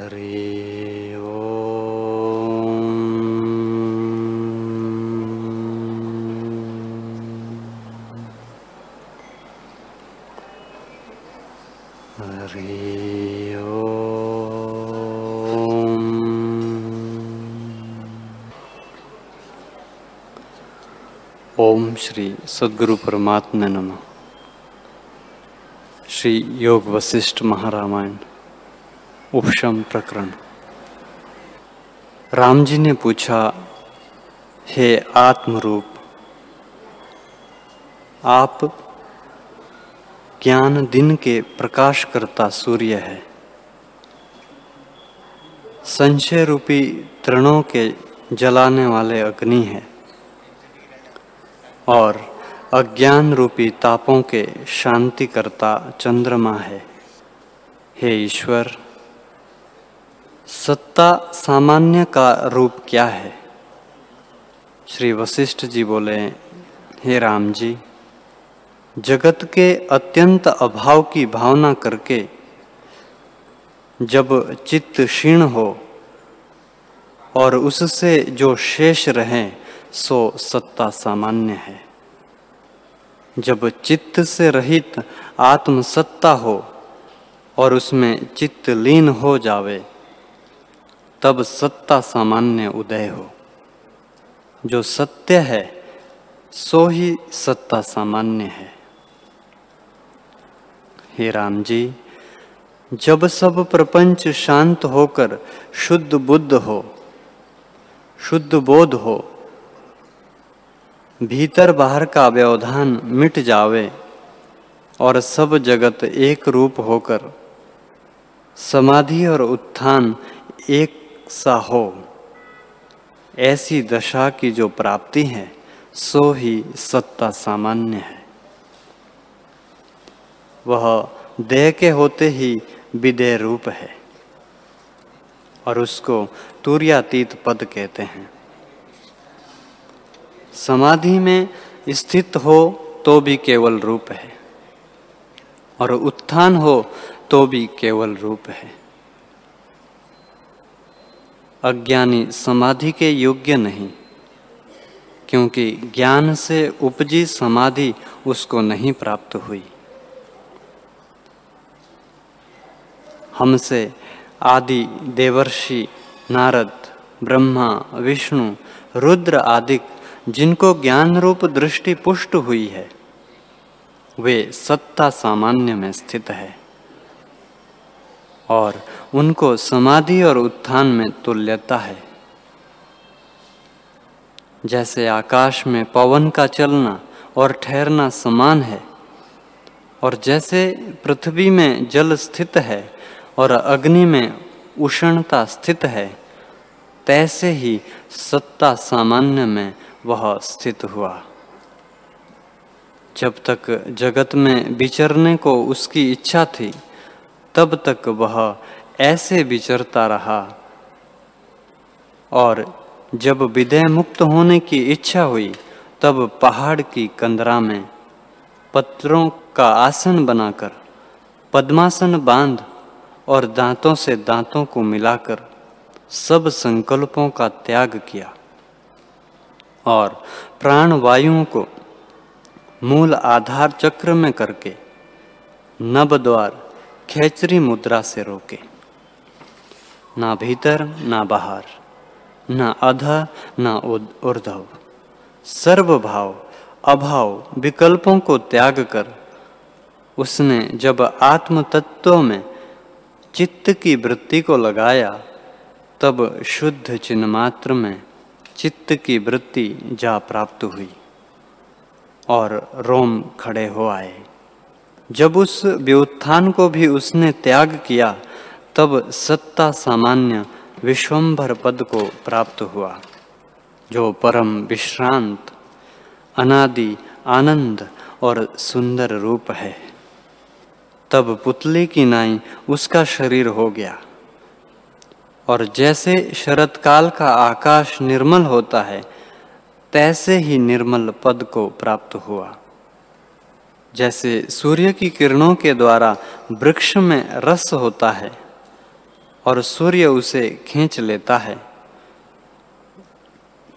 ओम श्री सदगुरु परमात्मा नमः। श्री योग वशिष्ठ महारामायण। उपशम प्रकरण। राम जी ने पूछा, हे आत्मरूप, आप ज्ञान दिन के प्रकाश करता सूर्य है। संशय रूपी तृणों के जलाने वाले अग्नि है और अज्ञान रूपी तापों के शांति करता चंद्रमा है। हे ईश्वर सत्ता सामान्य का रूप क्या है? श्री वशिष्ठ जी बोले, हे राम जी, जगत के अत्यंत अभाव की भावना करके जब चित्त क्षीण हो और उससे जो शेष रहे, सो सत्ता सामान्य है। जब चित्त से रहित आत्म सत्ता हो और उसमें चित्त लीन हो जावे तब सत्ता सामान्य उदय हो। जो सत्य है, सो ही सत्ता सामान्य है। हे राम जी, जब सब प्रपंच शांत होकर शुद्ध बुद्ध हो, शुद्ध बोध हो, भीतर बाहर का व्यवधान मिट जावे और सब जगत एक रूप होकर समाधि और उत्थान एक सा हो। ऐसी दशा की जो प्राप्ति है, सो ही सत्ता सामान्य है। वह देह के होते ही विदेह रूप है, और उसको तुर्यातीत पद कहते हैं। समाधि में स्थित हो तो भी केवल रूप है, और उत्थान हो तो भी केवल रूप है। अज्ञानी समाधि के योग्य नहीं, क्योंकि ज्ञान से उपजी समाधि उसको नहीं प्राप्त हुई। हमसे आदि देवर्षि, नारद, ब्रह्मा, विष्णु, रुद्र आदि जिनको ज्ञान रूप दृष्टि पुष्ट हुई है, वे सत्ता सामान्य में स्थित है। और उनको समाधि और उत्थान में तुल्यता है। जैसे आकाश में पवन का चलना और ठहरना समान है, और जैसे पृथ्वी में जल स्थित है और अग्नि में उष्णता स्थित है, तैसे ही सत्ता सामान्य में वह स्थित हुआ। जब तक जगत में विचरने को उसकी इच्छा थी तब तक वह ऐसे विचरता रहा। और जब विदय मुक्त होने की इच्छा हुई, तब पहाड़ की कंदरा में पत्थरों का आसन बनाकर, पद्मासन बाँध और दांतों से दांतों को मिलाकर सब संकल्पों का त्याग किया और प्राण वायुओं को मूल आधार चक्र में करके नव द्वार खेचरी मुद्रा से रोके। ना भीतर, ना बाहर, ना अध ना ऊर्धव सर्व भाव अभाव, विकल्पों को त्याग कर उसने जब आत्म तत्व में चित्त की वृत्ति को लगाया, तब शुद्ध चिन्ह मात्र में चित्त की वृत्ति जा प्राप्त हुई और रोम खड़े हो आए। जब उस व्युत्थान को भी उसने त्याग किया, तब सत्ता सामान्य विश्वम्भर पद को प्राप्त हुआ, जो परम विश्रांत, अनादि, आनंद और सुंदर रूप है। तब पुतले की नाई उसका शरीर हो गया, और जैसे शरत काल का आकाश निर्मल होता है, तैसे ही निर्मल पद को प्राप्त हुआ। जैसे सूर्य की किरणों के द्वारा वृक्ष में रस होता है और सूर्य उसे खींच लेता है।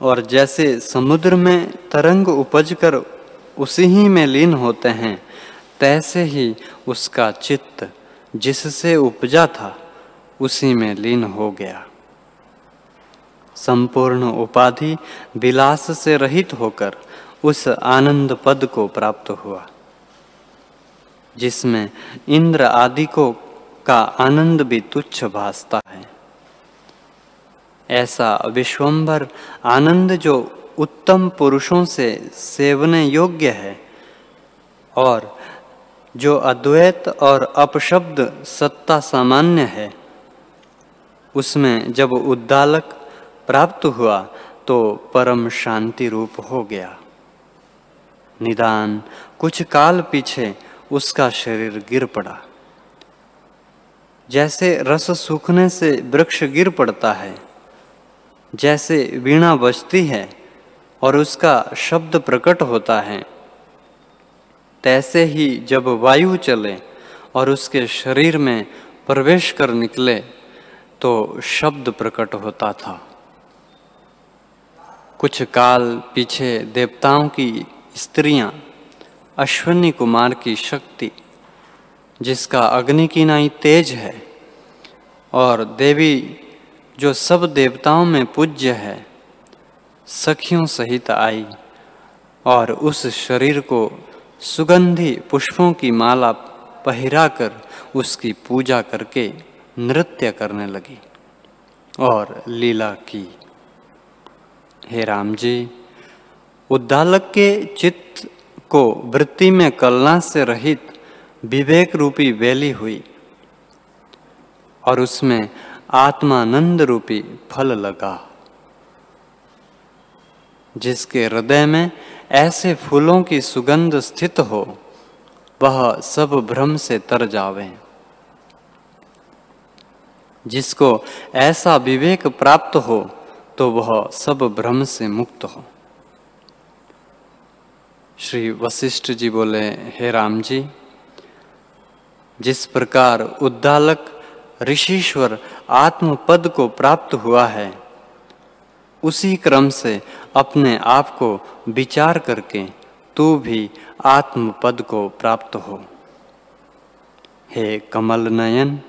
और जैसे समुद्र में तरंग उपज कर उसी ही में लीन होते हैं, तैसे ही उसका चित्त जिससे उपजा था, उसी में लीन हो गया। संपूर्ण उपाधि विलास से रहित होकर उस आनंद पद को प्राप्त हुआ। जिसमें इंद्र आदि को का आनंद भी तुच्छ भासता है। ऐसा विश्वंभर आनंद जो उत्तम पुरुषों से सेवने योग्य है और जो अद्वैत और अपशब्द सत्ता सामान्य है, उसमें जब उद्दालक प्राप्त हुआ तो परम शांति रूप हो गया। निदान कुछ काल पीछे उसका शरीर गिर पड़ा। जैसे रस सूखने से वृक्ष गिर पड़ता है, जैसे वीणा बजती है और उसका शब्द प्रकट होता है, तैसे ही जब वायु चले और उसके शरीर में प्रवेश कर निकले तो शब्द प्रकट होता था। कुछ काल पीछे देवताओं की स्त्रियाँ अश्वनी कुमार की शक्ति, जिसका अग्नि की नाई तेज है, और देवी जो सब देवताओं में पूज्य है, सखियों सहित आई, और उस शरीर को सुगंधी पुष्पों की माला पहिराकर उसकी पूजा करके नृत्य करने लगी, और लीला की। हे राम जी, उद्दालक के चित्त को वृत्ति में कलना से रहित विवेक रूपी वैली हुई और उसमें आत्मानंद रूपी फल लगा, जिसके हृदय में ऐसे फूलों की सुगंध स्थित हो, वह सब भ्रम से तर जावे। जिसको ऐसा विवेक प्राप्त हो तो वह सब भ्रम से मुक्त हो। श्री वशिष्ठ जी बोले, हे राम जी, जिस प्रकार उद्दालक ऋषिश्वर आत्म पद को प्राप्त हुआ है, उसी क्रम से अपने आप को विचार करके तू भी आत्म पद को प्राप्त हो। हे कमल नयन,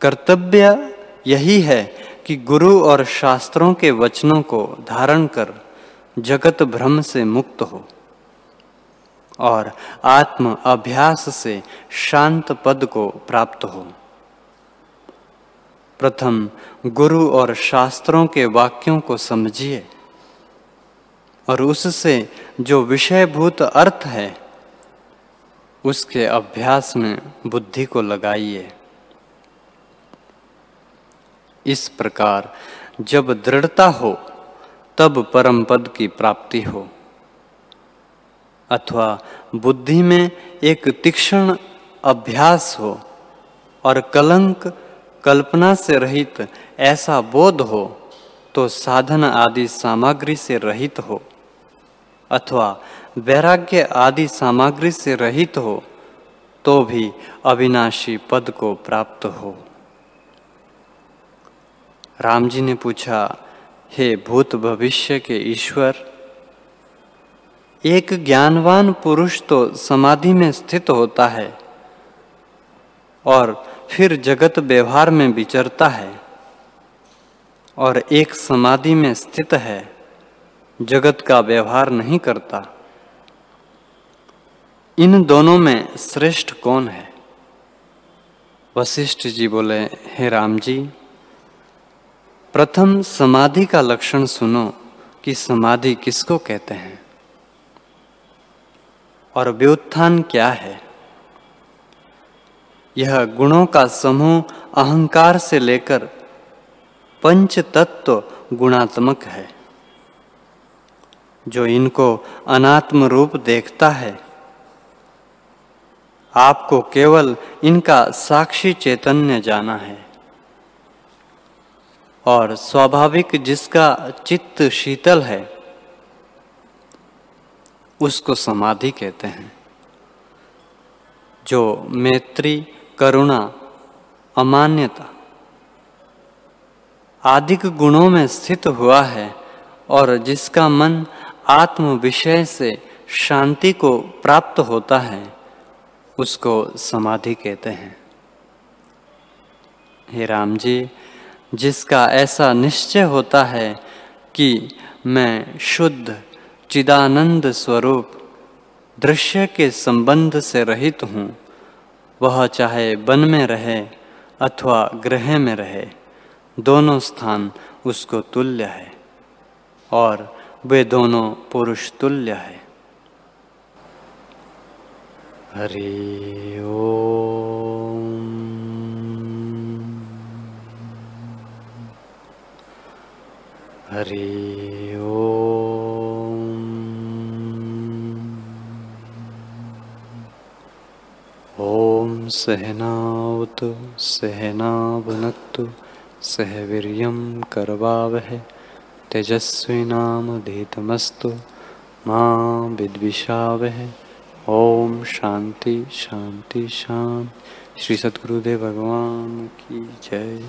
कर्तव्य यही है कि गुरु और शास्त्रों के वचनों को धारण कर जगत भ्रम से मुक्त हो। और आत्म अभ्यास से शांत पद को प्राप्त हो। प्रथम, गुरु और शास्त्रों के वाक्यों को समझिए। और उससे जो विषयभूत अर्थ है, उसके अभ्यास में बुद्धि को लगाइए। इस प्रकार जब दृढ़ता हो, तब परम पद की प्राप्ति हो। अथवा बुद्धि में एक तीक्ष्ण अभ्यास हो और कलंक कल्पना से रहित ऐसा बोध हो तो साधन आदि सामग्री से रहित हो, अथवा वैराग्य आदि सामग्री से रहित हो तो भी अविनाशी पद को प्राप्त हो। राम जी ने पूछा, हे भूत भविष्य के ईश्वर एक ज्ञानवान पुरुष तो समाधि में स्थित होता है और फिर जगत व्यवहार में विचरता है और एक समाधि में स्थित है, जगत का व्यवहार नहीं करता। इन दोनों में श्रेष्ठ कौन है? वशिष्ठ जी बोले, हे राम जी, प्रथम समाधि का लक्षण सुनो कि समाधि किसको कहते हैं? और व्युत्थान क्या है? यह गुणों का समूह अहंकार से लेकर पंच तत्व गुणात्मक है। जो इनको अनात्म रूप देखता है, आपको केवल इनका साक्षी चैतन्य जाना है। और स्वाभाविक जिसका चित्त शीतल है उसको समाधि कहते हैं। जो मैत्री, करुणा, अमान्यता आधिक गुणों में स्थित हुआ है और जिसका मन आत्म विषय से शांति को प्राप्त होता है, उसको समाधि कहते हैं। हे राम जी, जिसका ऐसा निश्चय होता है कि मैं शुद्ध चिदानंद स्वरूप दृश्य के संबंध से रहित हूँ। वह चाहे वन में रहे अथवा ग्रह में रहे, दोनों स्थान उसको तुल्य है और वे दोनों पुरुष तुल्य है। हरि हरि ओम। सहनावतु सहना सह वीर्यं करवावहै तेजस्विनामधीतमस्तु माँ ओम शांति शांति शांति श्री सदगुरुदेव भगवान की जय।